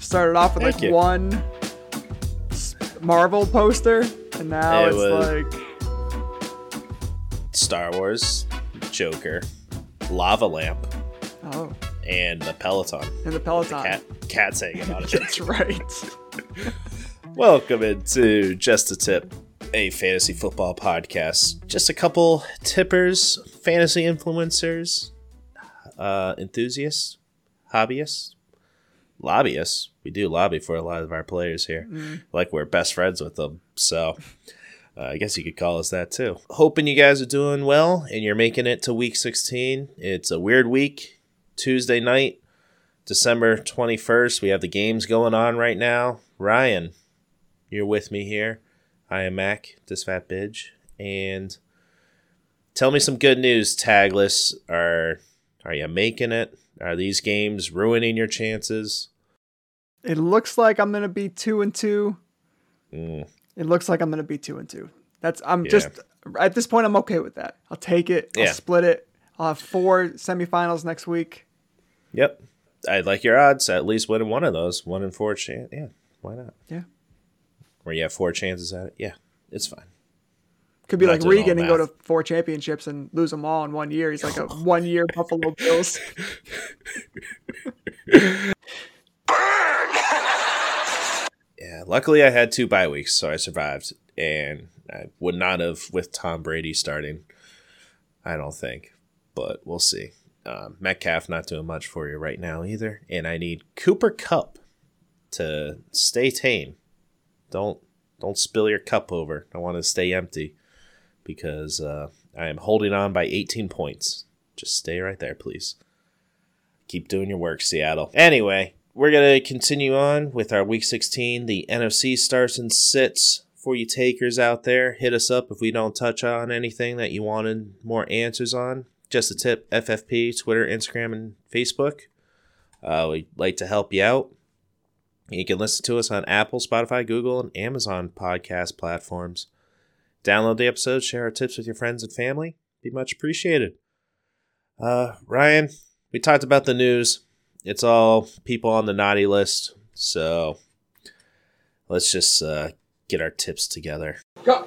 Started off with Thank like you. one Marvel poster, and now It it's was- like Star Wars, Joker, Lava Lamp, oh, and the Peloton. and the Peloton. Cat, cat's hanging on it. That's right. Welcome into Just a Tip, a fantasy football podcast. Just a couple tippers, fantasy influencers, uh, enthusiasts, hobbyists, lobbyists. We do lobby for a lot of our players here, like we're best friends with them. So uh, I guess you could call us that too. Hoping you guys are doing well and you're making it to week 16. It's a weird week. Tuesday night, December 21st. We have the games going on right now. Ryan, you're with me here. I am Mac, this fat bitch, and tell me some good news. Tagless, are are you making it? Are these games ruining your chances? It looks like I'm gonna be two and two. Mm, It looks like I'm gonna be two and two. That's I'm Yeah. just at this point I'm okay with that. I'll take it. I'll Yeah. split it. I'll have four semifinals next week. yep, I like your odds. At least winning one of those, one in four chance. Yeah, why not? Yeah. Where you have four chances at it. Yeah, it's fine. Could be Not like Regan and go to four championships and lose them all in one year. He's like a one year Buffalo Bills. Yeah, luckily I had two bye weeks, so I survived, and I would not have with Tom Brady starting. I don't think, but we'll see. Um, Metcalf not doing much for you right now either, and I need Cooper Kupp to stay tame. Don't don't spill your cup over. I want to stay empty because uh, I am holding on by 18 points. Just stay right there, please. Keep doing your work, Seattle. Anyway, we're going to continue on with our week 16. The NFC starts and sits for you takers out there. Hit us up if we don't touch on anything that you wanted more answers on. Just a tip FFP, Twitter, Instagram, and Facebook. Uh, we'd like to help you out. You can listen to us on Apple, Spotify, Google, and Amazon podcast platforms. Download the episode, share our tips with your friends and family. Be much appreciated. Uh, Ryan, we talked about the news. It's all people on the naughty list. So let's just uh, get our tips together. Come,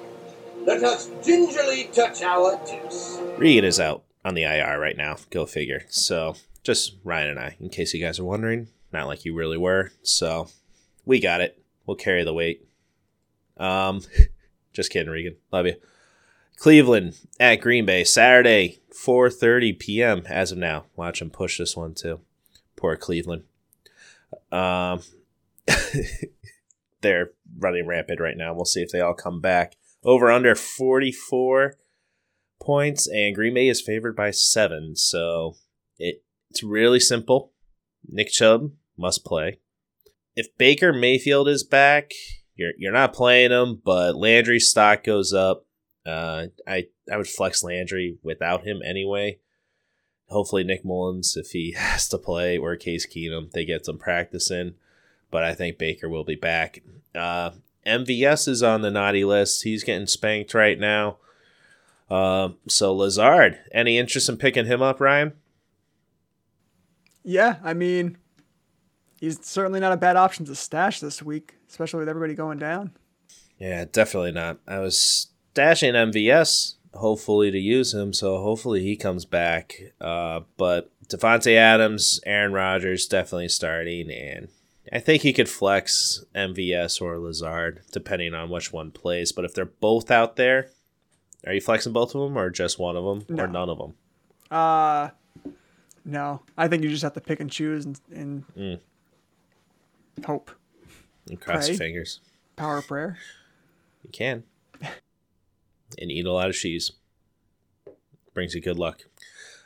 let us gingerly touch our tips. Regan is out on the IR right now. Go figure. So just Ryan and I, in case you guys are wondering. Not like you really were. So we got it. We'll carry the weight. Um, just kidding, Regan. Love you. Cleveland at Green Bay Saturday, 4:30 p.m. As of now, watch them push this one too. Poor Cleveland. Um, they're running rampant right now. We'll see if they all come back. Over under 44 points, and Green Bay is favored by seven. So it, it's really simple. Nick Chubb must play. If Baker Mayfield is back, you're you're not playing him, but Landry's stock goes up. Uh, I I would flex Landry without him anyway. Hopefully Nick Mullens, if he has to play, or Case Keenum, they get some practice in. But I think Baker will be back. Uh, MVS is on the naughty list. He's getting spanked right now. Um, so Lazard, any interest in picking him up, Ryan? Yeah, I mean, he's certainly not a bad option to stash this week, especially with everybody going down. Yeah, definitely not. I was stashing MVS, hopefully to use him, so hopefully he comes back. Uh, but Davante Adams, Aaron Rodgers, definitely starting, and I think he could flex MVS or Lazard depending on which one plays. But if they're both out there, are you flexing both of them or just one of them or none of them? Uh no, I think you just have to pick and choose and, and Mm. hope. And cross your fingers. Power prayer. You can. And eat a lot of cheese. Brings you good luck.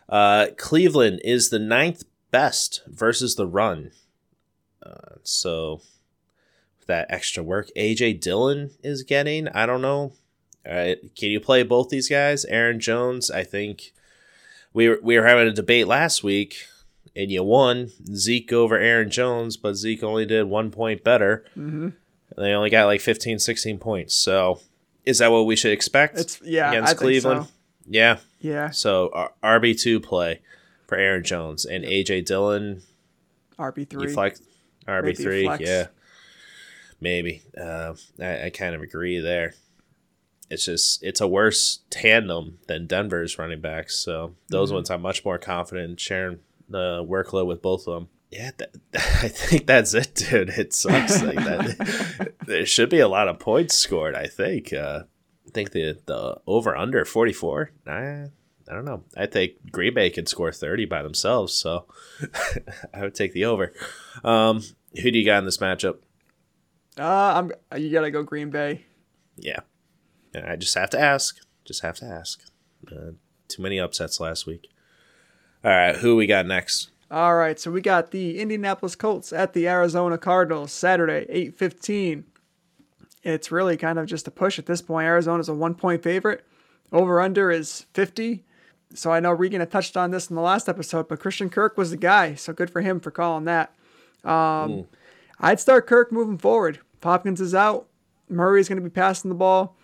Uh, Cleveland is the ninth best versus the run. Uh, so that extra work AJ Dillon is getting, I don't know. All right, can you play both these guys? Aaron Jones, I think we were, we were having a debate last week, and you won Zeke over Aaron Jones, but Zeke only did one point better. Mm-hmm. They only got like 15, 16 points. So is that what we should expect It's yeah, against I Cleveland? so. Yeah. Yeah, So R- RB2 play for Aaron Jones and AJ Dillon. RB three. flex RB three. yeah, maybe. Uh, I, I kind of agree there. It's just it's a worse tandem than Denver's running backs, so those Mhm. ones I'm much more confident in sharing the workload with both of them. Yeah, that, I think that's it, dude. It sucks like that. there should be a lot of points scored. I think. Uh, I think the the over under forty four. I I don't know. I think Green Bay can score thirty by themselves, so I would take the over. Um, who do you got in this matchup? Uh, I'm. You gotta go Green Bay. Yeah, I just have to ask. Just have to ask. Uh, too many upsets last week. All right, who we got next? All right, so we got the Indianapolis Colts at the Arizona Cardinals Saturday, eight fifteen. It's really kind of just a push at this point. Arizona's a one point favorite. Over under is fifty. So I know Regan had touched on this in the last episode, but Christian Kirk was the guy. So good for him for calling that. Um, I'd start Kirk moving forward. Hopkins is out. Murray's going to be passing the ball.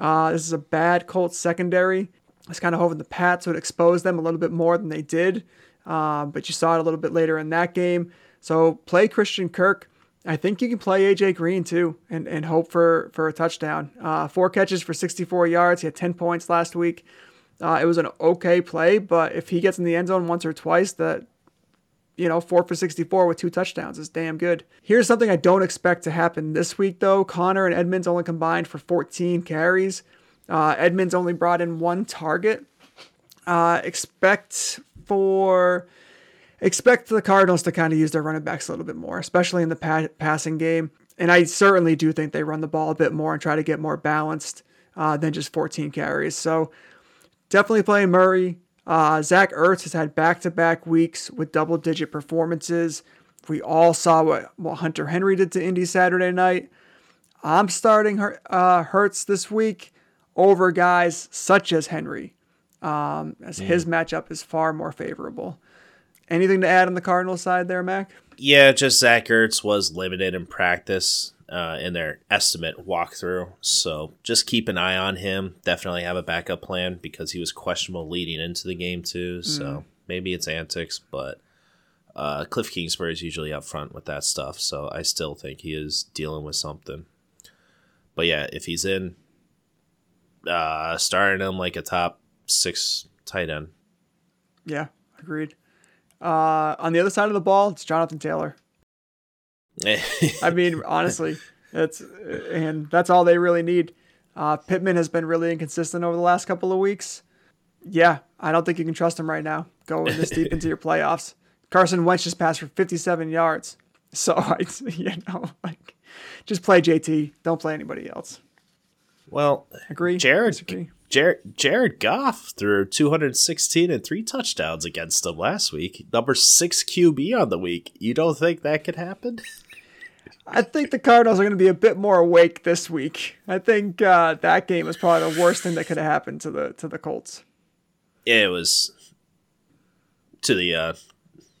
Uh, this is a bad Colts secondary. I was kind of hoping the Pats would expose them a little bit more than they did. Um, but you saw it a little bit later in that game. So play Christian Kirk. I think you can play AJ Green too and, and hope for, for a touchdown. Uh, four catches for 64 yards. He had 10 points last week. Uh, it was an okay play, but if he gets in the end zone once or twice, that you know, four for 64 with two touchdowns is damn good. Here's something I don't expect to happen this week, though. Connor and Edmonds only combined for 14 carries. Uh, Edmonds only brought in one target. Uh, expect for expect the Cardinals to kind of use their running backs a little bit more, especially in the pa- passing game. And I certainly do think they run the ball a bit more and try to get more balanced uh, than just 14 carries. So definitely playing Murray. Uh, Zach Ertz has had back-to-back weeks with double-digit performances. We all saw what, what Hunter Henry did to Indy Saturday night. I'm starting uh, Ertz this week over guys such as Henry, um, as his matchup is far more favorable. Anything to add on the Cardinal side there, Mac? Yeah, just Zach Ertz was limited in practice uh, in their estimate walkthrough. So just keep an eye on him. Definitely have a backup plan because he was questionable leading into the game, too. So maybe it's antics, but uh, Cliff Kingsbury is usually up front with that stuff. So I still think he is dealing with something. But yeah, if he's in, uh, starting him like a top six tight end. Yeah, agreed. Uh, on the other side of the ball, it's Jonathan Taylor. I mean, honestly, it's and that's all they really need. Uh, Pittman has been really inconsistent over the last couple of weeks. Yeah, I don't think you can trust him right now going this deep into your playoffs. Carson Wentz just passed for 57 yards, so I, you know, like, just play JT. Don't play anybody else. well, Agree? Jared Disagree? Jared Jared Goff threw 216 and three touchdowns against them last week. Number six QB on the week. You don't think that could happen? I think the Cardinals are going to be a bit more awake this week. I think uh, that game was probably the worst thing that could have happened to the to the Colts. Yeah, It was to the uh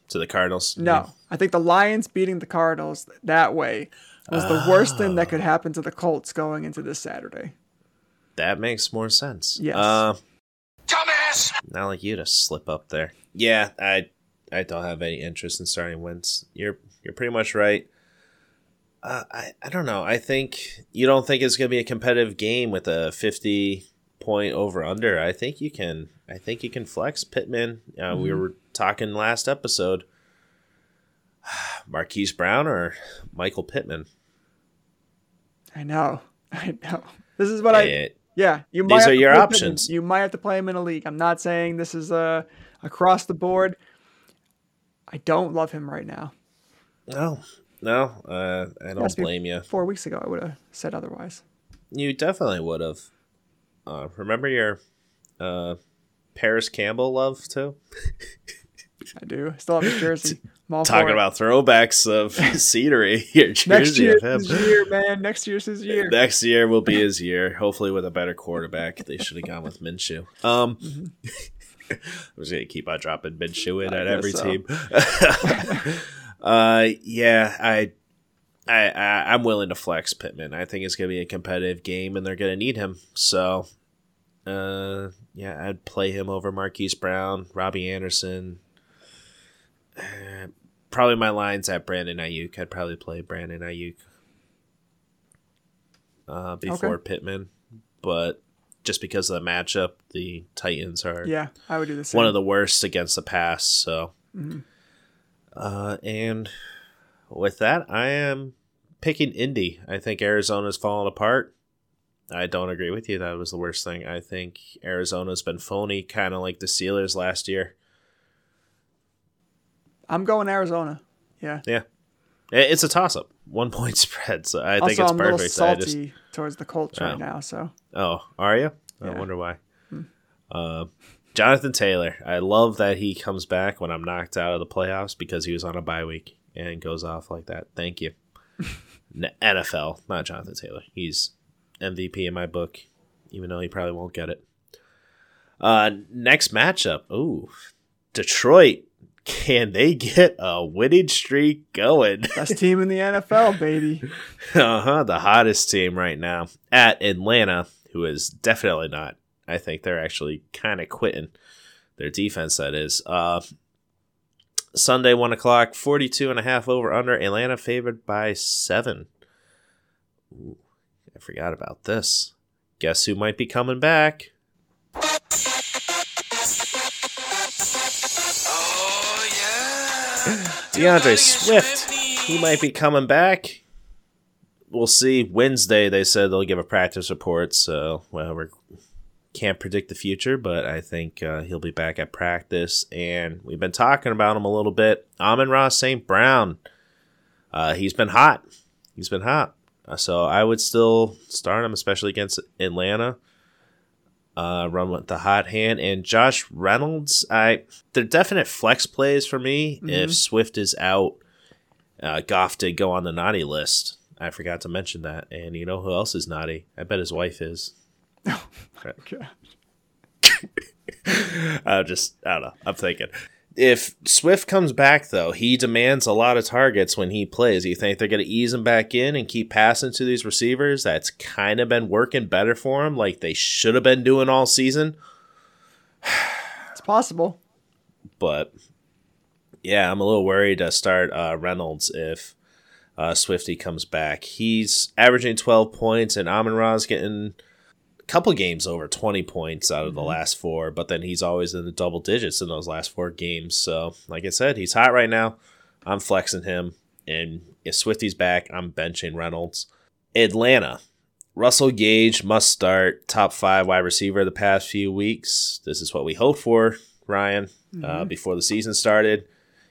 to the Cardinals. No, I think the Lions beating the Cardinals that way was the worst thing that could happen to the Colts going into this Saturday. That makes more sense. Yes. Uh, Dumbass! not like you to slip up there. Yeah, I I don't have any interest in starting Wentz. You're you're pretty much right. Uh, I I don't know. I think you don't think it's gonna be a competitive game with a fifty point over under. I think you can. I think you can flex Pittman. Uh, We were talking last episode. Marquise Brown or Michael Pittman. I know, I know. This is what I. Yeah, you These might. have are to your play options. You might have to play him in a league. I'm not saying this is uh, across the board. I don't love him right now. no, no. Uh, I don't blame you. Four weeks ago, I would have said otherwise. You definitely would have. Uh, remember your uh, Parris Campbell love too? I do. I still have his jersey. I'm all Talking about throwbacks of scenery. Your next year, his year, man. Next year's his year. Next year will be his year. Hopefully with a better quarterback. They should have gone with Minshew. Um, I was gonna keep on dropping Minshew in I at every so. team. uh, yeah, I, I, I, I'm willing to flex Pittman. I think it's gonna be a competitive game, and they're gonna need him. So, uh, yeah, I'd play him over Marquise Brown, Robbie Anderson. Uh, probably my lines at Brandon Aiyuk. I'd probably play Brandon Aiyuk uh, before Okay. Pittman, but just because of the matchup, the Titans are Yeah, I would do the same. one of the worst against the pass. So, Mm-hmm. uh, and with that, I am picking Indy. I think Arizona's fallen apart. I don't agree with you. That was the worst thing. I think Arizona's been phony, kind of like the Steelers last year. I'm going Arizona. Yeah. Yeah, it's a toss up, one point spread. So I think it's I'm a little perfect. I salty just towards the Colts Oh. right now. So oh, are you? I Yeah. Hmm. wonder why. Uh, Jonathan Taylor. I love that he comes back when I'm knocked out of the playoffs because he was on a bye week and goes off like that. Thank you. NFL, not Jonathan Taylor. He's MVP in my book, even though he probably won't get it. Uh, next matchup. Ooh, Detroit. Can they get a winning streak going? best team in the NFL, baby. uh huh. The hottest team right now at Atlanta, who is definitely not. I think they're actually kind of quitting their defense. That is. Uh, Sunday, one o'clock, 42 and a half over under. Atlanta favored by seven. Ooh, I forgot about this. Guess who might be coming back? DeAndre Swift. He might be coming back. We'll see. Wednesday, they said they'll give a practice report. So, well, we can't predict the future, but I think uh, he'll be back at practice. And we've been talking about him a little bit. Amon-Ra St. Brown. Uh, he's been hot. He's been hot. So I would still start him, especially against Atlanta. Uh, run with the hot hand and Josh Reynolds. I they're definite flex plays for me if Swift is out. Uh, Goff did go on the naughty list. I forgot to mention that. And you know who else is naughty? I bet his wife is. Okay. I just I don't know. I'm thinking if Swift comes back though, he demands a lot of targets when he plays. You think they're going to ease him back in and keep passing to these receivers? That's kind of been working better for him, like they should have been doing all season. It's possible. But yeah, I'm a little worried to start uh, Reynolds if uh, Swifty comes back. He's averaging 12 points, and Amon Ra's getting couple games over 20 points out of the last four, but then he's always in the double digits in those last four games. So, like I said, he's hot right now. I'm flexing him, and if Swifty's back, I'm benching Reynolds. Atlanta. Russell Gage must start top five wide receiver the past few weeks. This is what we hoped for, Ryan, uh, before the season started.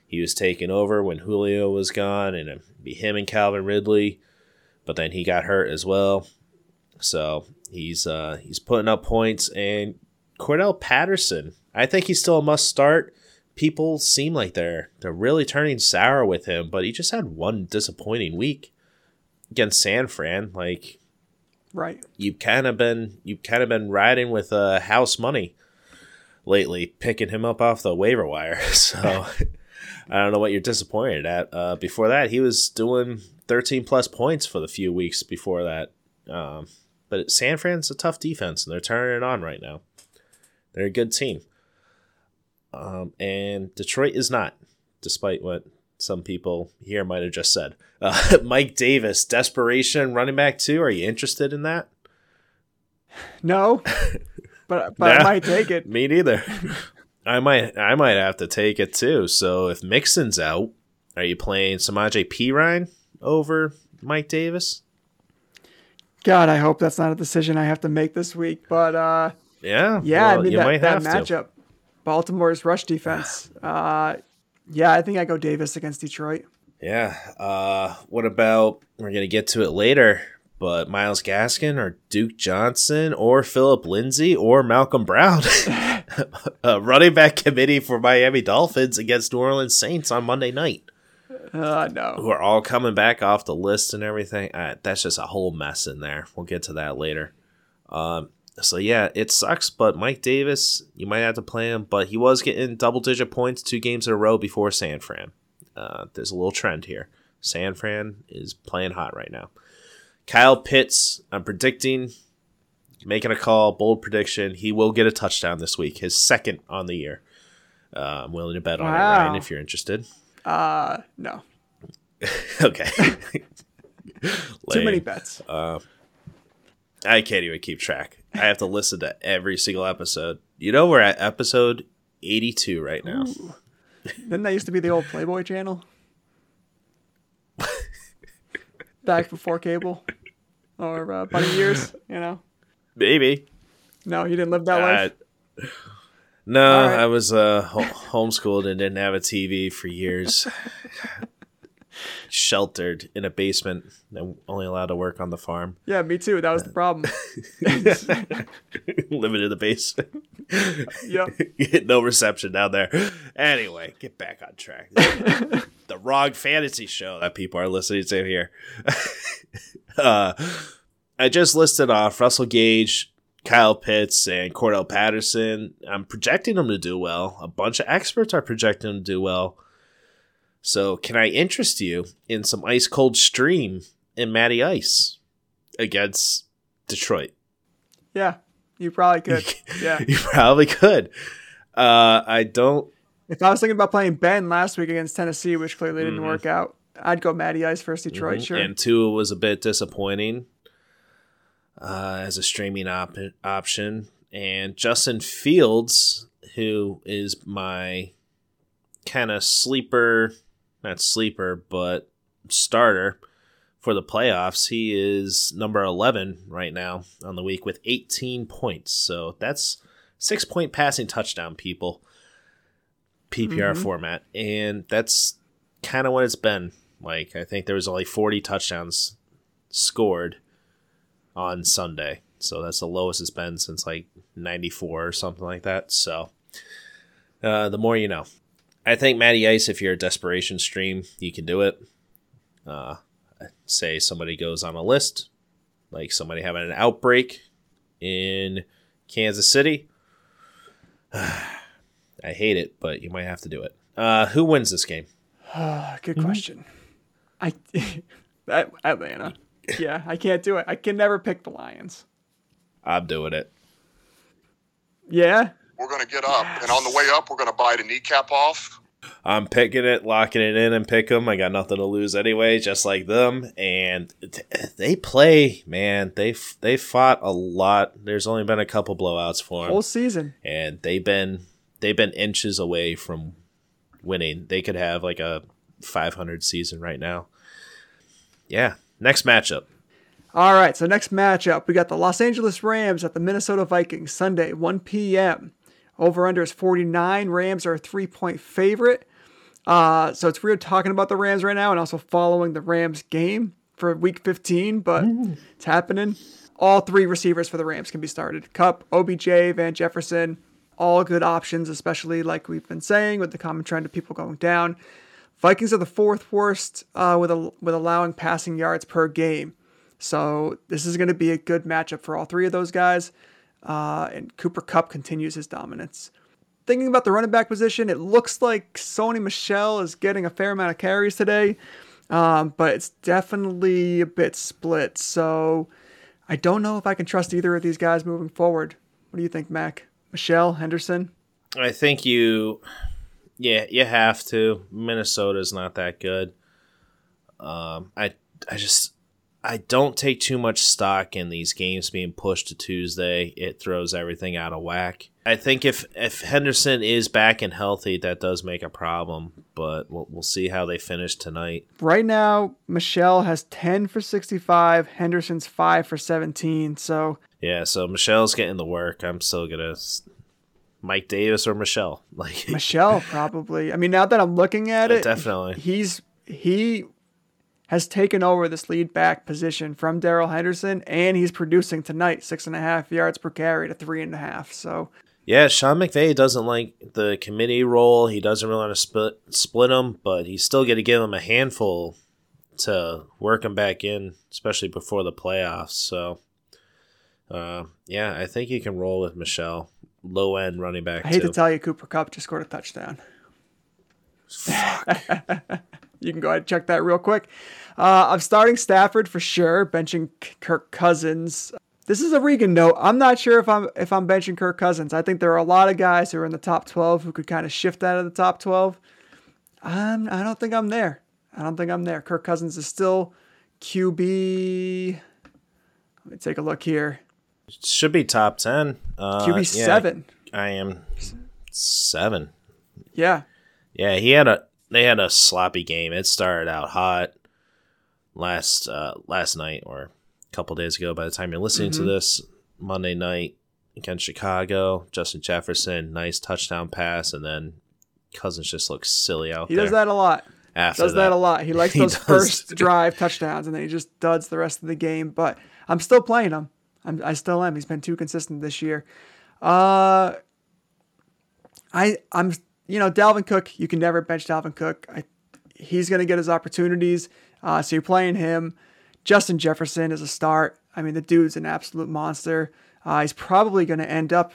He was taking over when Julio was gone, and it'd be him and Calvin Ridley. But then he got hurt as well, so he's uh, he's putting up points. And Cordell Patterson, I think he's still a must start. People seem like they're they're really turning sour with him, but he just had one disappointing week against San Fran. Like Right. you've kind of been you've kind of been riding with uh, house money lately, picking him up off the waiver wire. So I don't know what you're disappointed at. Uh, before that, he was doing 13 plus points for the few weeks before that. Um, but San Fran's a tough defense, and they're turning it on right now. They're a good team. Um, and Detroit is not, despite what some people here might have just said. Uh, Mike Davis, desperation running back two. Are you interested in that? No, but but I might take it. Me neither. I might I might have to take it too. So if Mixon's out, are you playing Samaje Perine over Mike Davis? God, I hope that's not a decision I have to make this week. But uh, Yeah. yeah, well, I mean you that, might that have to. matchup, Baltimore's rush defense. Uh, yeah, I think I go Davis against Detroit. Yeah. Uh, what about we're gonna get to it later, but Myles Gaskin or Duke Johnson or Philip Lindsay or Malcolm Brown, running back committee for Miami Dolphins against New Orleans Saints on Monday night. Uh, no. who are all coming back off the list and everything. Uh, that's just a whole mess in there. We'll get to that later. Um, so yeah, it sucks, but Mike Davis, you might have to play him, but he was getting double digit points two games in a row before San Fran. Uh, there's a little trend here. San Fran is playing hot right now. Kyle Pitts, I'm predicting, making a call, bold prediction. He will get a touchdown this week, his second on the year. Uh, I'm willing to bet on it, Ryan, if you're interested. Uh, no. okay. Too many bets. I can't even keep track. I have to listen to every single episode. You know, we're at episode 82 right now. Didn't that used to be the old Playboy channel? Back before cable, or uh, bunny years, you know. Maybe. No, you didn't live that life. No, right. I was uh, homeschooled and didn't have a TV for years. Sheltered in a basement, and only allowed to work on the farm. Yeah, me too. That was the problem. Living in the basement. yep. no reception down there. Anyway, get back on track. the wrong fantasy show that people are listening to here. uh, I just listed off Russell Gage, Kyle Pitts, and Cordell Patterson. I'm projecting them to do well. A bunch of experts are projecting them to do well. So, can I interest you in some ice cold stream in Matty Ice against Detroit? Yeah, you probably could. Yeah. You probably could. Uh, I don't. If I was thinking about playing Ben last week against Tennessee, which clearly didn't Mhm. work out, I'd go Matty Ice versus Detroit. Sure. And Tua was a bit disappointing uh, as a streaming op- option. And Justin Fields, who is my kind of sleeper, not sleeper, but starter for the playoffs, he is number 11 right now on the week with 18 points. So that's six point passing touchdown, people. PPR Mhm. format. And that's kind of what it's been. Like, I think there was only 40 touchdowns scored on Sunday. So that's the lowest it's been since like 94 or something like that. So uh, the more you know. I think Matty Ice, if you're a desperation stream, you can do it. Uh, say somebody goes on a list, like somebody having an outbreak in Kansas City. I hate it, but you might have to do it. Uh, who wins this game? Good question. I Atlanta. Yeah, I can't do it. I can never pick the Lions. I'm doing it. Yeah. We're going to get up, and on the way up, we're going to bite a kneecap off. I'm picking it, locking it in, and pick them. I got nothing to lose anyway, just like them. And they play, man. They f- they fought a lot. There's only been a couple blowouts for them, Whole season. and they've been they've been inches away from winning. They could have like a 500 season right now. Yeah. Next matchup. All right, so next matchup, we got the Los Angeles Rams at the Minnesota Vikings Sunday, 1 p.m. Over under is 49. Rams are a three point favorite. Uh, so it's weird talking about the Rams right now and also following the Rams game for week 15, but it's happening. All three receivers for the Rams can be started Kupp, OBJ, Van Jefferson, all good options, especially like we've been saying with the common trend of people going down. Vikings are the fourth worst uh, with a, with allowing passing yards per game. So this is going to be a good matchup for all three of those guys. Uh, and Cooper Kupp continues his dominance. Thinking about the running back position, it looks like Sony Michel is getting a fair amount of carries today, um, but it's definitely a bit split. So I don't know if I can trust either of these guys moving forward. What do you think, Mac? Michel, Henderson? I think you, yeah, you have to. Minnesota's not that good. Um, I, I just, I don't take too much stock in these games being pushed to Tuesday. It throws everything out of whack. I think if if Henderson is back and healthy, that does make a problem. But we'll we'll see how they finish tonight. Right now, Michel has 10 for 65, Henderson's 5 for 17. So Yeah, so Michel's getting the work. I'm still gonna Mike Davis or Michel. Like Michel probably. I mean, now that I'm looking at it, definitely. he's he has taken over this lead back position from Darrell Henderson, and he's producing tonight six and a half yards per carry to three and a half. So Yeah, Sean McVay doesn't like the committee role. He doesn't really want to split split them, but he's still going to give them a handful to work them back in, especially before the playoffs. So, uh, yeah, I think you can roll with Michel, low end running back. I hate too. to tell you, Cooper Kupp just scored a touchdown. you can go ahead and check that real quick. Uh, I'm starting Stafford for sure, benching Kirk Cousins. This is a Regan note. I'm not sure if I'm if I'm benching Kirk Cousins. I think there are a lot of guys who are in the top 12 who could kind of shift out of the top 12. Um, I don't think I'm there. I don't think I'm there. Kirk Cousins is still QB. Let me take a look here. Should be top ten. Uh, QB yeah, seven. I am seven. Yeah. Yeah, he had a they had a sloppy game. It started out hot last uh, last night or a couple days ago. By the time you're listening Mm-hmm. to this, Monday night against Chicago, Justin Jefferson, nice touchdown pass, and then Cousins just looks silly out He there. does that a lot. After does that. a lot. He likes those does. first drive touchdowns, and then he just duds the rest of the game. But I'm still playing him. I'm, I still am. He's been too consistent this year. Uh, I I'm you know Dalvin Cook. You can never bench Dalvin Cook. I, he's gonna get his opportunities. Uh, so you're playing him. Justin Jefferson is a start. I mean, the dude's an absolute monster. Uh, he's probably going to end up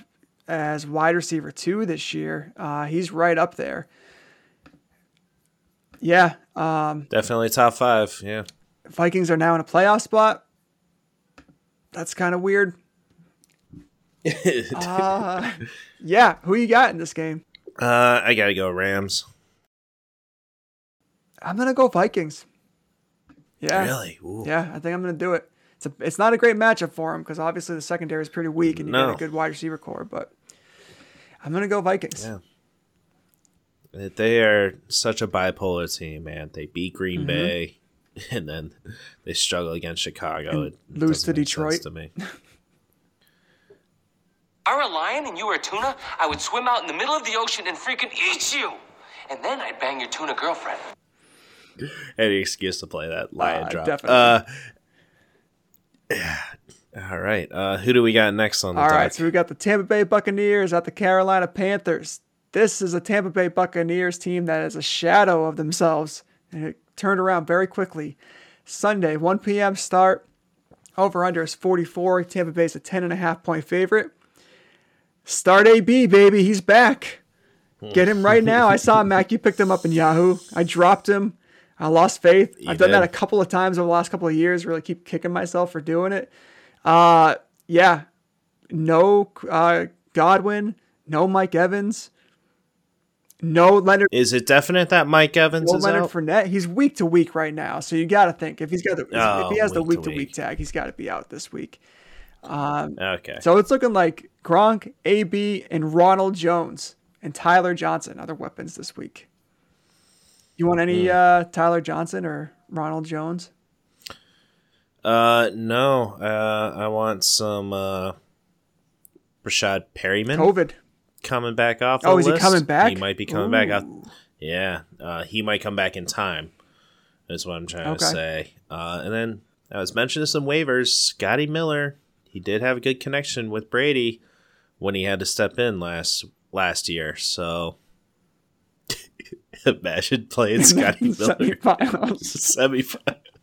as wide receiver two this year. Uh, he's right up there. Yeah, um, Definitely top five. Yeah. Vikings are now in a playoff spot. That's kind of weird. Uh, yeah, who you got in this game? Uh, I gotta go Rams. I'm gonna go Vikings. Yeah, Really? Ooh. yeah, I think I'm gonna do it. It's a, it's not a great matchup for him because obviously the secondary is pretty weak and you got a good wide receiver core, but I'm gonna go Vikings. Yeah. They are such a bipolar team, man. They beat Green Mm-hmm. Bay, and then they struggle against Chicago. It lose to doesn't make sense Detroit. to me. I were a lion and you were a tuna, I would swim out in the middle of the ocean and freaking eat you. And then I'd bang your tuna girlfriend. Any excuse to play that lion Uh, drop. definitely. Uh, yeah. All right. Uh, who do we got next on the All dock? right, so we got the Tampa Bay Buccaneers at the Carolina Panthers. This is a Tampa Bay Buccaneers team that is a shadow of themselves, and it turned around very quickly. Sunday, 1 p.m. start. Over under is 44. Tampa Bay's a 10.5 point favorite. Start AB, baby. He's back. Get him right now. I saw him, Mac. You picked him up in Yahoo. I dropped him. I lost faith. You I've done that a couple of times over the last couple of years. Really keep kicking myself for doing it. Uh, yeah, no uh, Godwin, no Mike Evans, no Leonard. Is it definite that Mike Evans No is Leonard out? Fournette. He's week to week right now, so you got to think if he's got the, Oh, if he has the week week to week week. tag, he's got to be out this week. okay. So it's looking like Gronk, AB, and Ronald Jones and Tyler Johnson other weapons this week. You want any uh, Tyler Johnson or Ronald Jones? Uh, no. Uh, I want some uh, Rashad Perriman COVID. Coming back off. Oh, is he coming back? He might be coming back. Out. Ooh. Yeah. Uh, he might come back in time. Is what I'm trying Okay. to say. Uh, and then I was mentioning some waivers. Scotty Miller. He did have a good connection with Brady when he had to step in last last year. So imagine playing Scotty Miller Semifinals.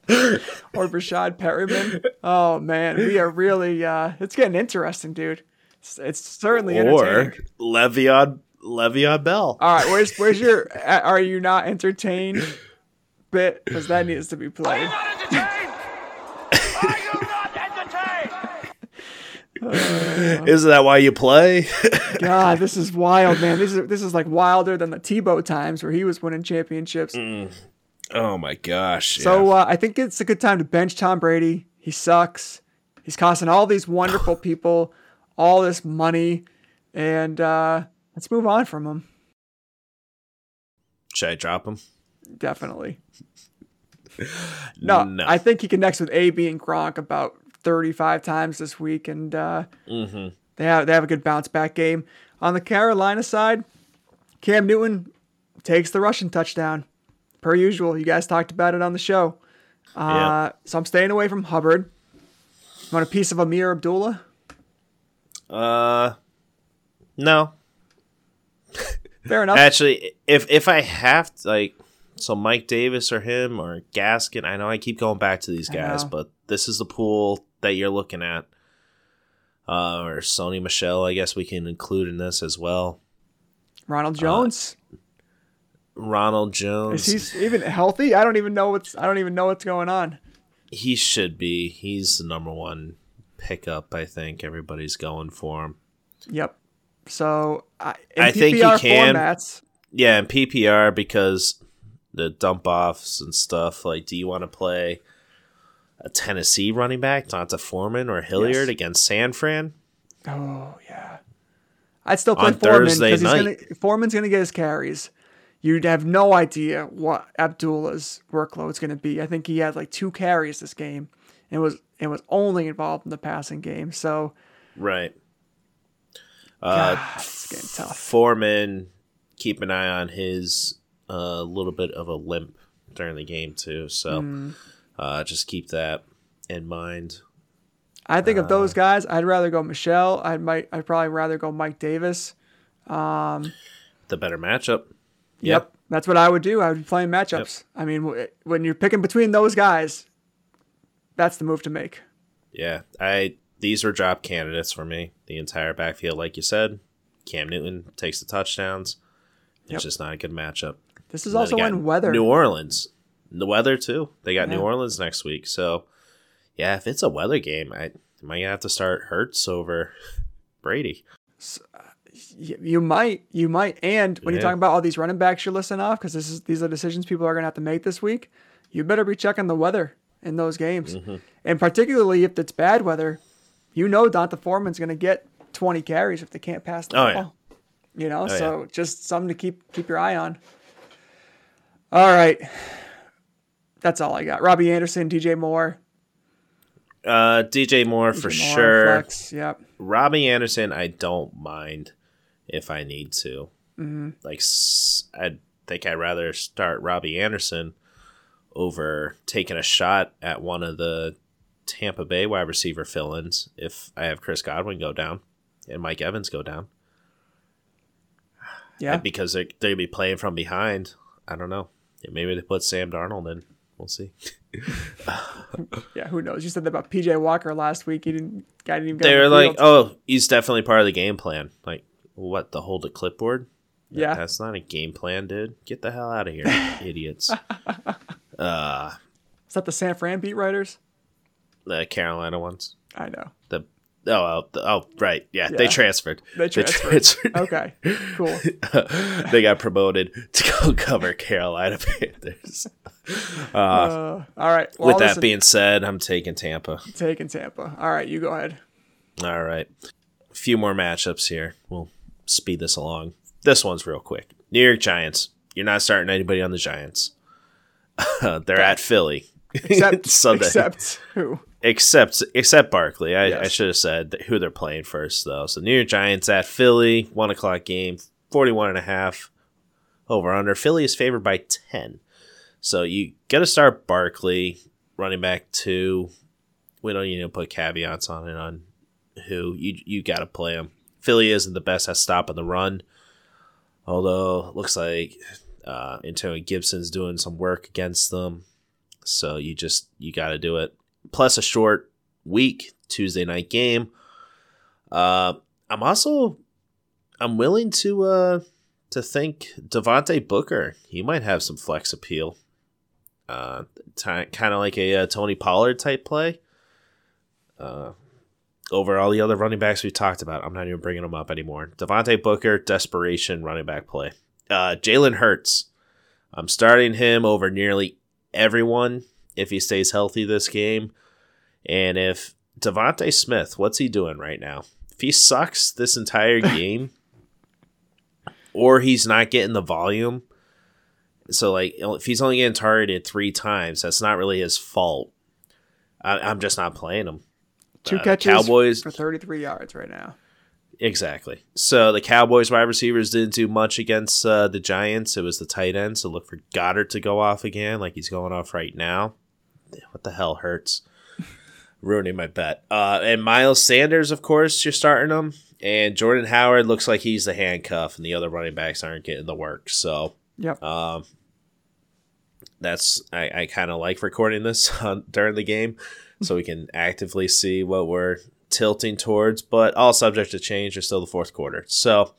semifinal. or Rashad Perriman. Oh man, we are really uh it's getting interesting, dude. It's, it's certainly or entertaining. Le'Veon Le'Veon Bell. All right, where's where's your uh, are you not entertained bit because that needs to be played. not entertained? Are you not entertained? Isn't that why you play? God, this is wild, man. This is this is like wilder than the Tebow times where he was winning championships. oh my gosh. So yeah. uh, I think it's a good time to bench Tom Brady. He sucks. He's costing all these wonderful people all this money, and uh, let's move on from him. should I drop him? Definitely. No, No. I think he connects with AB and Gronk about 35 times this week, and uh, Mm-hmm. they have they have a good bounce back game. On the Carolina side, Cam Newton takes the Russian touchdown, per usual. You guys talked about it on the show. Uh, Yeah. So I'm staying away from Hubbard. Want a piece of Ameer Abdullah? Uh, no. Fair enough. Actually, if if I have to, like, so Mike Davis or him or Gaskin, I know I keep going back to these guys, but this is the pool that you're looking at. Uh, or Sony Michel, I guess we can include in this as well. Ronald Jones. Ronald Jones, Is he even healthy? I don't even know what's I don't even know what's going on. he should be. He's the number one pickup. I think everybody's going for him. Yep. So I, I think he can. formats. Yeah, in PPR because the dump offs and stuff. Like, do you want to play a Tennessee running back, D'Onta Foreman or Hilliard Yes. against San Fran? Oh yeah, I'd still play On Foreman because he's gonna. Foreman's gonna get his carries. You'd have no idea what Abdullah's workload's gonna be. I think he had like two carries this game, and was and was only involved in the passing game. So Right. Uh, God, it's getting tough. Foreman, keep an eye on his uh, little bit of a limp during the game too. So Hmm. uh, just keep that in mind. I think of Uh. those guys, I'd rather go Michel. I'd might I'd probably rather go Mike Davis. Um, The better matchup. Yep. That's what I would do. I would be playing matchups. I mean, w- when you're picking between those guys, that's the move to make. Yeah, I these are drop candidates for me. The entire backfield, like you said, Cam Newton takes the touchdowns. It's Yep. just not a good matchup. This is also when weather. New Orleans, the weather too. They got New Orleans next week, so yeah, if it's a weather game, I am I gonna have to start Hurts over Brady. Uh, y- You might, you might, and when you're talking about all these running backs you're listing off, because this is these are decisions people are gonna have to make this week. You better be checking the weather in those games, Mm-hmm. and particularly if it's bad weather, you know D'Onta Foreman's gonna get 20 carries if they can't pass the Oh, ball. yeah. You know, yeah. so just something to keep keep your eye on. All right, that's all I got. Robbie Anderson, DJ Moore, Uh, DJ Moore for Moore, sure. Flex, yep. Robbie Anderson, I don't mind if I need to. Mm-hmm. Like, I think I'd rather start Robbie Anderson over taking a shot at one of the Tampa Bay wide receiver fill-ins if I have Chris Godwin go down and Mike Evans go down. Yeah, And because they're, they're going to be playing from behind. I don't know. Maybe they put Sam Darnold in. We'll see. yeah. Who knows? You said that about PJ Walker last week. He didn't. Guy didn't even. They were the like, oh, he's definitely part of the game plan. Like, what, the hold a clipboard? yeah. That's not a game plan, dude. Get the hell out of here, idiots. Uh, Is that the San Fran beat writers? the Carolina ones. I know. The oh, oh, oh right, yeah, they transferred. They transferred. transferred. Okay, cool. they got promoted to go cover Carolina Panthers. Uh, all right. Well, With that listen, being said, I'm taking Tampa. taking Tampa. All right, you go ahead. All right, a few more matchups here. We'll speed this along. This one's real quick. New York Giants. You're not starting anybody on the Giants. They're at Philly. Except Sunday. Except who? except except Barkley. I, I should have said who they're playing first though. So New York Giants at Philly, one o'clock game, 41 and a half over under. Philly is favored by ten. So you got to start Barkley, running back two. We don't need to put caveats on it on who you you got to play him. Philly isn't the best at stopping the run, although looks like uh, Antonio Gibson's doing some work against them. So you just you got to do it. Plus a short week Tuesday night game. Uh, I'm also I'm willing to uh to think Devontae Booker. He might have some flex appeal. Uh, t- kind of like a uh, Tony Pollard type play. Uh, over all the other running backs we've talked about, I'm not even bringing them up anymore. Devontae Booker, desperation running back play. Uh, Jalen Hurts. I'm starting him over nearly everyone if he stays healthy this game. And if DeVonta Smith, what's he doing right now? If he sucks this entire game, or he's not getting the volume, so like if he's only getting targeted three times, that's not really his fault. I, I'm just not playing him. Two Uh, catches Cowboys- for 33 yards right now. Exactly. So the Cowboys wide receivers didn't do much against uh, the Giants. It was the tight end. So look for Goedert to go off again, like he's going off right now. What the hell hurts? Ruining my bet. Uh, and Miles Sanders, of course, you're starting him. And Jordan Howard looks like he's the handcuff, and the other running backs aren't getting the work. So Yep. um, that's I, I kind of like recording this on, during the game, so we can actively see what we're tilting towards. But all subject to change. It's still the fourth quarter, so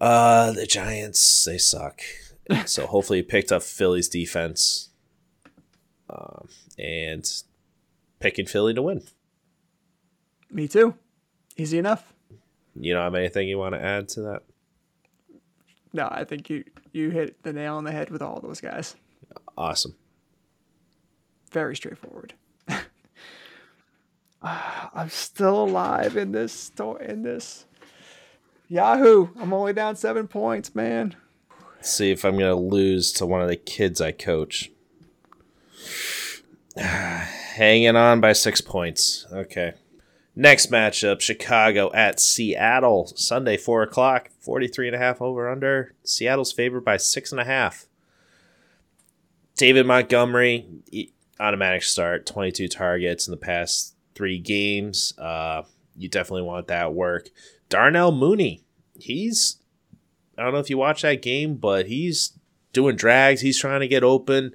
uh, the Giants they suck. so hopefully, you picked up Philly's defense, um, and picking Philly to win. Me too. Easy enough. You don't have anything you want to add to that? No, I think you you hit the nail on the head with all those guys. Awesome. Very straightforward. I'm still alive in this story. In this Yahoo! I'm only down seven points, man. Let's see if I'm gonna lose to one of the kids I coach. Hanging on by six points. Okay. Next matchup, Chicago at Seattle. Sunday, four o'clock. 43 and a half over under. Seattle's favored by six and a half. David Montgomery, automatic start, 22 targets in the past three games. Uh, you definitely want that work. Darnell Mooney, he's, I don't know if you watched that game, but he's doing drags. He's trying to get open.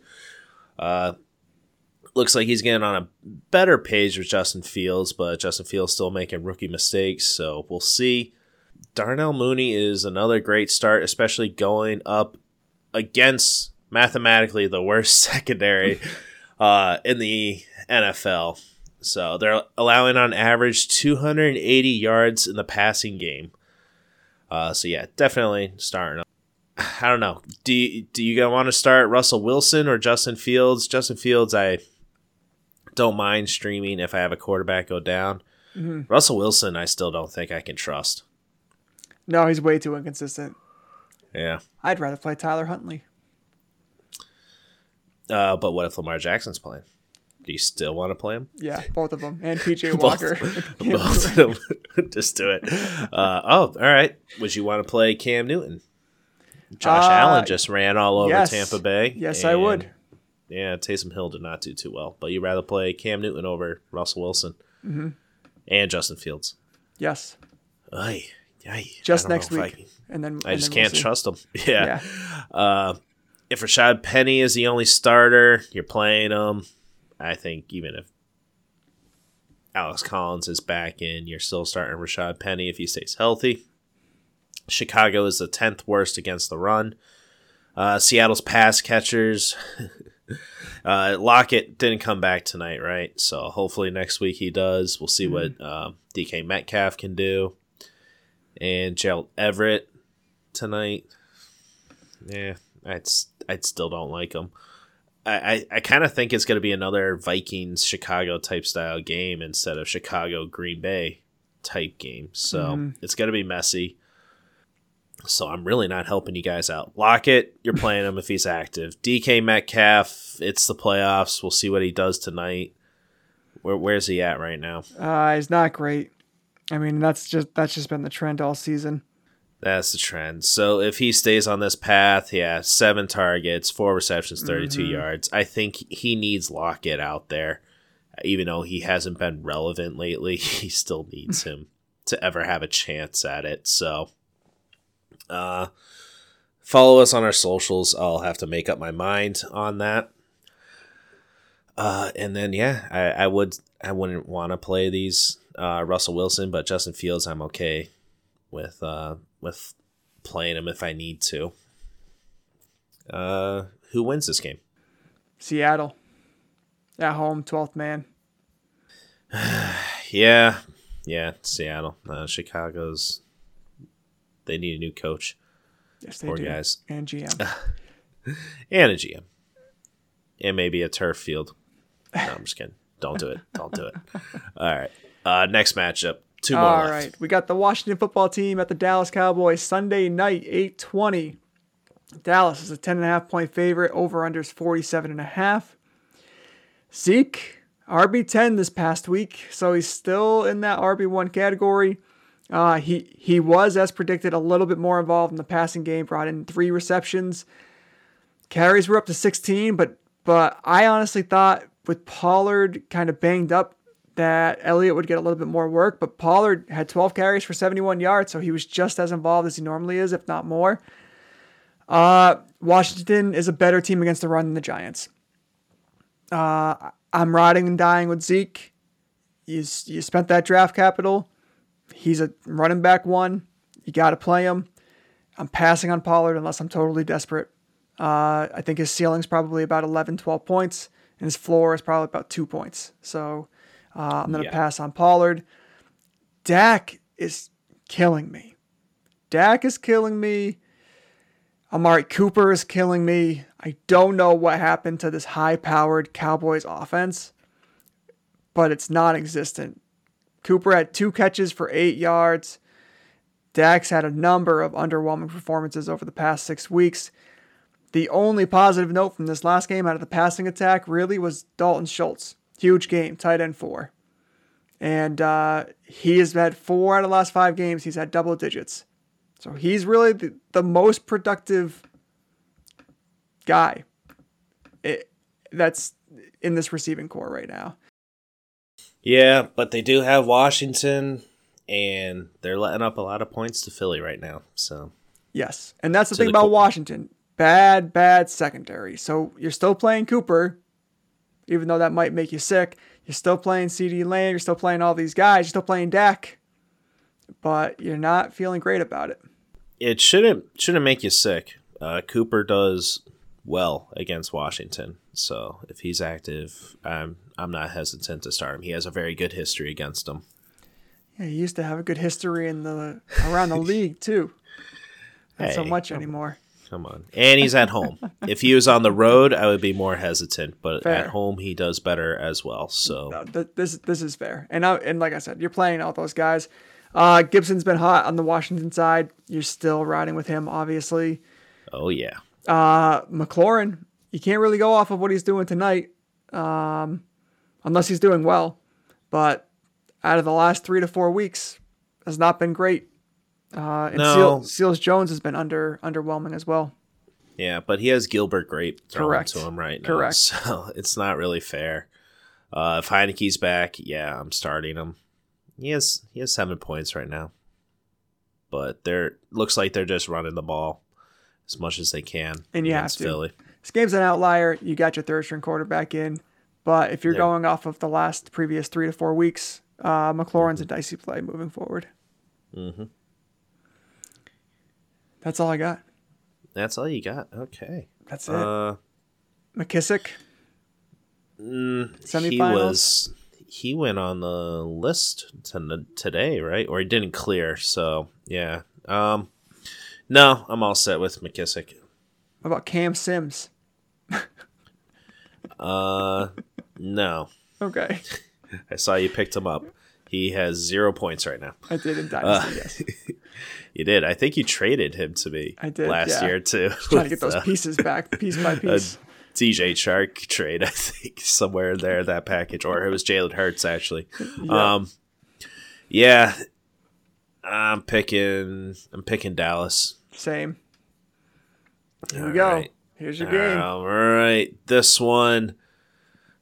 Uh, looks like he's getting on a better page with Justin Fields, but Justin Fields still making rookie mistakes, so we'll see. Darnell Mooney is another great start, especially going up against mathematically the worst secondary uh, in the NFL. So they're allowing on average 280 yards in the passing game. Uh, so yeah, definitely starting. I don't know. Do you, do you want to start Russell Wilson or Justin Fields? Justin Fields, I don't mind streaming if I have a quarterback go down. Russell Wilson, I still don't think I can trust. No, he's way too inconsistent. Yeah. I'd rather play Tyler Huntley. Uh, but what if Lamar Jackson's playing? Do you still want to play him? Yeah, both of them and PJ Walker. Both of them. Just do it. Uh, oh, all right. Would you want to play Cam Newton? Josh Uh, Allen just ran all over yes. Tampa Bay. Yes, I would. Yeah, Taysom Hill did not do too well, but you'd rather play Cam Newton over Russell Wilson Mm-hmm. and Justin Fields. Yes, Ay, ay, just next week, can- and then I, and just then we'll can't see. trust him. Yeah. Yeah, Uh, if Rashad Penny is the only starter, you're playing him. I think even if Alex Collins is back in, you're still starting Rashad Penny if he stays healthy. Chicago is the 10th worst against the run. Uh, Seattle's pass catchers. uh, Lockett didn't come back tonight, right? So hopefully next week he does. We'll see what uh, DK Metcalf can do. And Gerald Everett tonight. Yeah, I'd I'd still don't like them. I I, kind of think it's going to be another Vikings Chicago type style game instead of Chicago Green Bay type game. So it's going to be messy. So I'm really not helping you guys out. Lockett, you're playing him if he's active. DK Metcalf, it's the playoffs. We'll see what he does tonight. Where where's he at right now? uh, he's not great. I mean, that's just that's just been the trend all season. That's the trend. So if he stays on this path, yeah, seven targets, four receptions, 32 yards. I think he needs Lockett out there. Even though he hasn't been relevant lately, he still needs him to ever have a chance at it. So uh follow us on our socials. I'll have to make up my mind on that. Uh and then yeah, I, I would I wouldn't want to play these uh Russell Wilson, but Justin Fields I'm okay with uh with playing him if I need to. Uh who wins this game? Seattle at home, twelfth man. Yeah. Yeah, Seattle. Uh, Chicago's they need a new coach Yes, they Poor do. guys. and GM. and a GM. And maybe a turf field. No, I'm just kidding. Don't do it. Don't do it. All right. Uh next matchup. Two more All left. right, we got the Washington football team at the Dallas Cowboys Sunday night, eight twenty. Dallas is a ten and a half point favorite. Over unders forty seven and a half. Zeke RB ten this past week, so he's still in that RB one category. Uh, he he was as predicted a little bit more involved in the passing game. Brought in three receptions. Carries were up to 16, but but I honestly thought with Pollard kind of banged up that Elliott would get a little bit more work, but Pollard had 12 carries for 71 yards, so he was just as involved as he normally is, if not more. Uh, Washington is a better team against the run than the Giants. Uh, I'm riding and dying with Zeke. You, you spent that draft capital. He's a running back one. You got to play him. I'm passing on Pollard unless I'm totally desperate. Uh, I think his ceiling's probably about 11, 12 points, and his floor is probably about two points. So uh, I'm going to Yeah. pass on Pollard. Dak is killing me. Dak is killing me. Amari Cooper is killing me. I don't know what happened to this high powered Cowboys offense, but it's non existent. Cooper had two catches for eight yards. Dak's had a number of underwhelming performances over the past six weeks. The only positive note from this last game out of the passing attack really was Dalton Schultz. Huge game, tight end four. And uh, he has had four out of the last five games, he's had double digits. So he's really the, the most productive guy it, that's in this receiving core right now. Yeah, but they do have Washington, and they're letting up a lot of points to Philly right now. So Yes. And that's the thing the about Washington. Bad, bad secondary. So you're still playing Cooper, even though that might make you sick. You're still playing CD Lamb. You're still playing all these guys. You're still playing Dak. But you're not feeling great about it. it shouldn't shouldn't make you sick. Uh, Cooper does well against Washington, so if he's active, I'm I'm not hesitant to start him. He has a very good history against them. Yeah, he used to have a good history in the around the league too. Not so much anymore. Come on, and he's at home. if he was on the road, I would be more hesitant, but Fair. at home he does better as well. So No, th- this this is fair. And I, and like I said, you're playing all those guys. Uh, Gibson's been hot on the Washington side. You're still riding with him, obviously. oh yeah, Uh, McLaurin, you can't really go off of what he's doing tonight, um, unless he's doing well. But out of the last three to four weeks, has not been great. Uh, and No. Seal, Seals Jones has been under underwhelming as well. yeah, but he has Gilbert Grape thrown Correct. to him right now, Correct. so it's not really fair. Uh, if Heinicke's back, yeah, I'm starting him. He has he has seven points right now, but they're looks like they're just running the ball as much as they can And you have to. Philly. This game's an outlier. You got your third string quarterback in, but if you're Yeah. going off of the last previous three to four weeks, uh, McLaurin's a dicey play moving forward. Mm-hmm. That's all I got. That's all you got. Okay. That's it. Uh, McKissic. mm, he was he went on the list to, today, right? Or he didn't clear. So yeah. Um, no, I'm all set with McKissic. What about Cam Sims? Uh, no. Okay, I saw you picked him up. He has zero points right now. I did in Uh, Dynasty. yes, You did. I think you traded him to me. I did, last yeah. year too. trying to get those uh, pieces back, piece by piece. DJ Chark trade, I think, somewhere in there that package, or it was Jalen Hurts actually. Yeah. Um, yeah, I'm picking. I'm picking Dallas. Same. Here we go. right. Here's your game. All right, this one.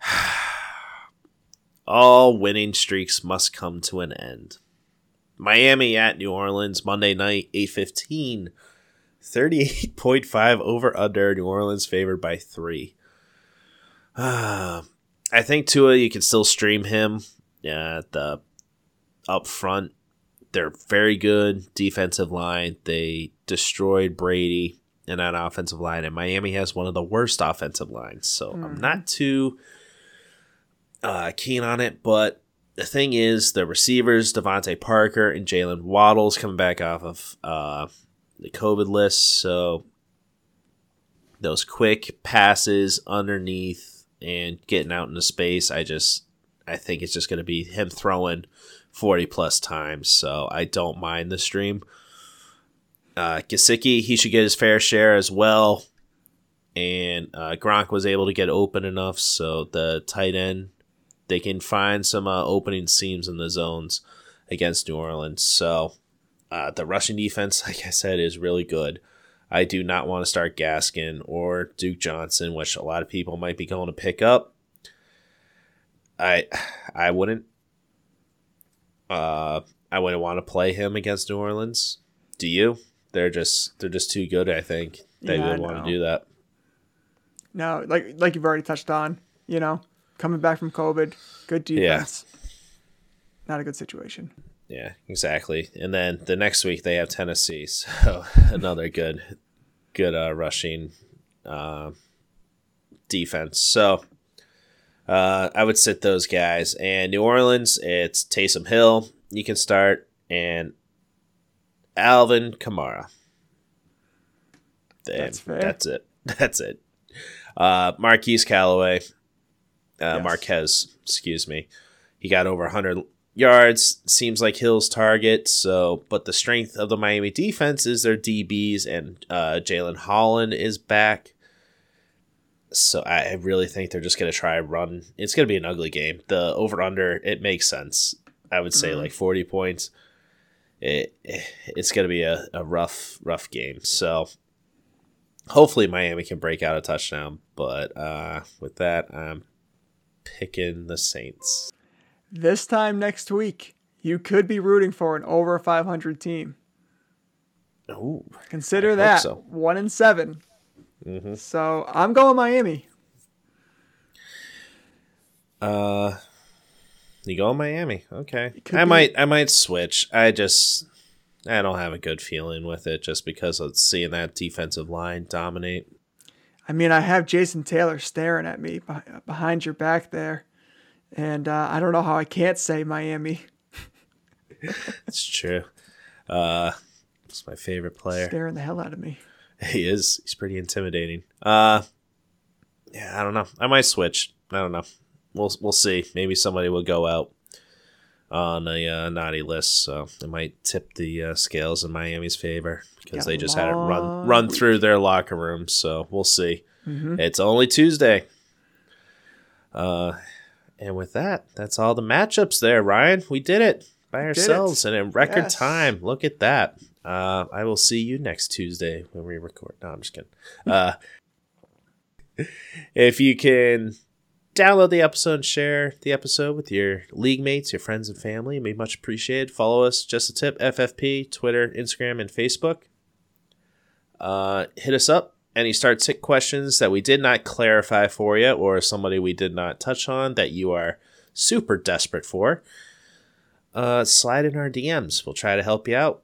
All winning streaks must come to an end. Miami at New Orleans Monday night, 8:15. 38.5 over under New Orleans favored by 3. Uh, I think Tua you can still stream him yeah, at the up front. They're very good defensive line. They destroyed Brady in that offensive line, and Miami has one of the worst offensive lines. So I'm not too uh, keen on it. But the thing is, the receivers, DeVante Parker and Jaylen Waddle's, coming back off of uh, the COVID list. So those quick passes underneath and getting out into space, I just I think it's just going to be him throwing 40 plus times. So I don't mind the stream. Uh, Gesicki, he should get his fair share as well. And uh, Gronk was able to get open enough so the tight end they can find some uh, opening seams in the zones against New Orleans. So uh, the rushing defense, like I said, is really good. I do not want to start Gaskin or Duke Johnson, which a lot of people might be going to pick up. I I wouldn't. Uh, I wouldn't want to play him against New Orleans. Do you? They're just they're just too good. I think they Yeah, would want to do that. No, like like you've already touched on, you know, coming back from COVID, good defense. Not a good situation. Yeah, exactly. And then the next week they have Tennessee, so another good, good uh, rushing uh, defense. So uh, I would sit those guys. And New Orleans, it's Taysom Hill. You can start and Alvin Kamara. That's fair. That's it. That's it. Uh, Marquise Callaway, uh, Yes. Marquez, excuse me. He got over 100 yards. Seems like Hill's target. So, but the strength of the Miami defense is their DBs, and uh, Jalen Holland is back. So I really think they're just gonna try run. It's gonna be an ugly game. The over under it makes sense. I would say like 40 points. It, it's gonna be a, a rough rough game. So hopefully Miami can break out a touchdown. But uh, with that, I'm picking the Saints. This time next week, you could be rooting for an over 500 team. Oh, Consider I that so. Mm-hmm. one and 7 So I'm going Miami. Uh, you go Miami. Okay, I be- might I might switch. I just I don't have a good feeling with it just because of seeing that defensive line dominate. I mean, I have Jason Taylor staring at me behind your back there, and uh, I don't know how I can't say Miami It's true. Uh, it's my favorite player. staring the hell out of me. He is. He's pretty intimidating. Uh, yeah, I don't know. I might switch. I don't know. We'll we'll see. Maybe somebody will go out on a uh, naughty list, so it might tip the uh, scales in Miami's favor because they just had it run run through their locker room. So we'll see. Mm-hmm. It's only Tuesday. Uh, and with that, that's all the matchups there, Ryan. We did it by it. ourselves and in record Yes. time. Look at that. Uh, I will see you next Tuesday when we record. No, I'm just kidding. Uh, if you can download the episode and share the episode with your league mates, your friends and family, it'd be much appreciated. Follow us, just a tip, FFP, Twitter, Instagram, and Facebook. Uh, hit us up. Any start sick questions that we did not clarify for you, or somebody we did not touch on that you are super desperate for, uh, slide in our DMs. We'll try to help you out.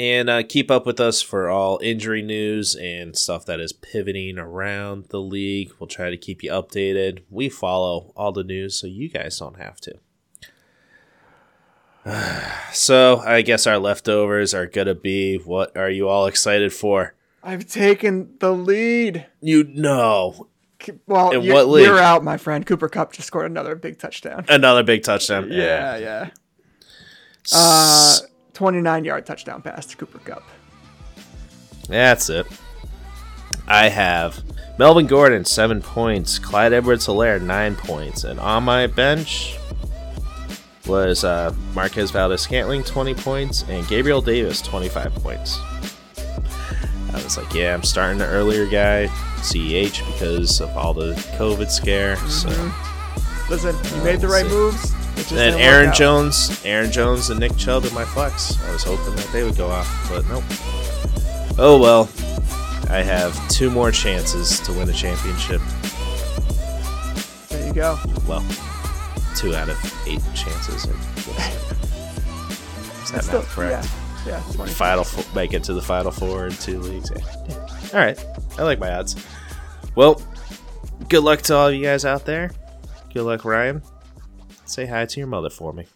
And uh, keep up with us for all injury news and stuff that is pivoting around the league. We'll try to keep you updated. We follow all the news so you guys don't have to. So I guess our leftovers are gonna be what are you all excited for? I've taken the lead. You know Well, In you- what league? you're out, my friend. Cooper Kupp just scored another big touchdown. another big touchdown. Yeah, yeah. Uh, 29 yard touchdown pass to Cooper Kupp. That's it. I have Melvin Gordon, seven points. Clyde Edwards Helaire, nine points. And on my bench was uh, Marquez Valdes Scantling, 20 points. And Gabriel Davis, 25 points. I was like, yeah, I'm starting the earlier guy, CEH, because of all the COVID scare. So. Listen, you made the right moves. And Aaron. Jones, Aaron Jones, and Nick Chubb in my flex. I was hoping that they would go off, but nope. Oh well. I have two more chances to win a championship. There you go. Well, two out of eight chances. Is that Still, correct? Yeah, yeah. 20. Final, fo- make it to the final four in two leagues. Yeah. All right, I like my odds. Well, good luck to all of you guys out there. Good luck, Ryan. Say hi to your mother for me.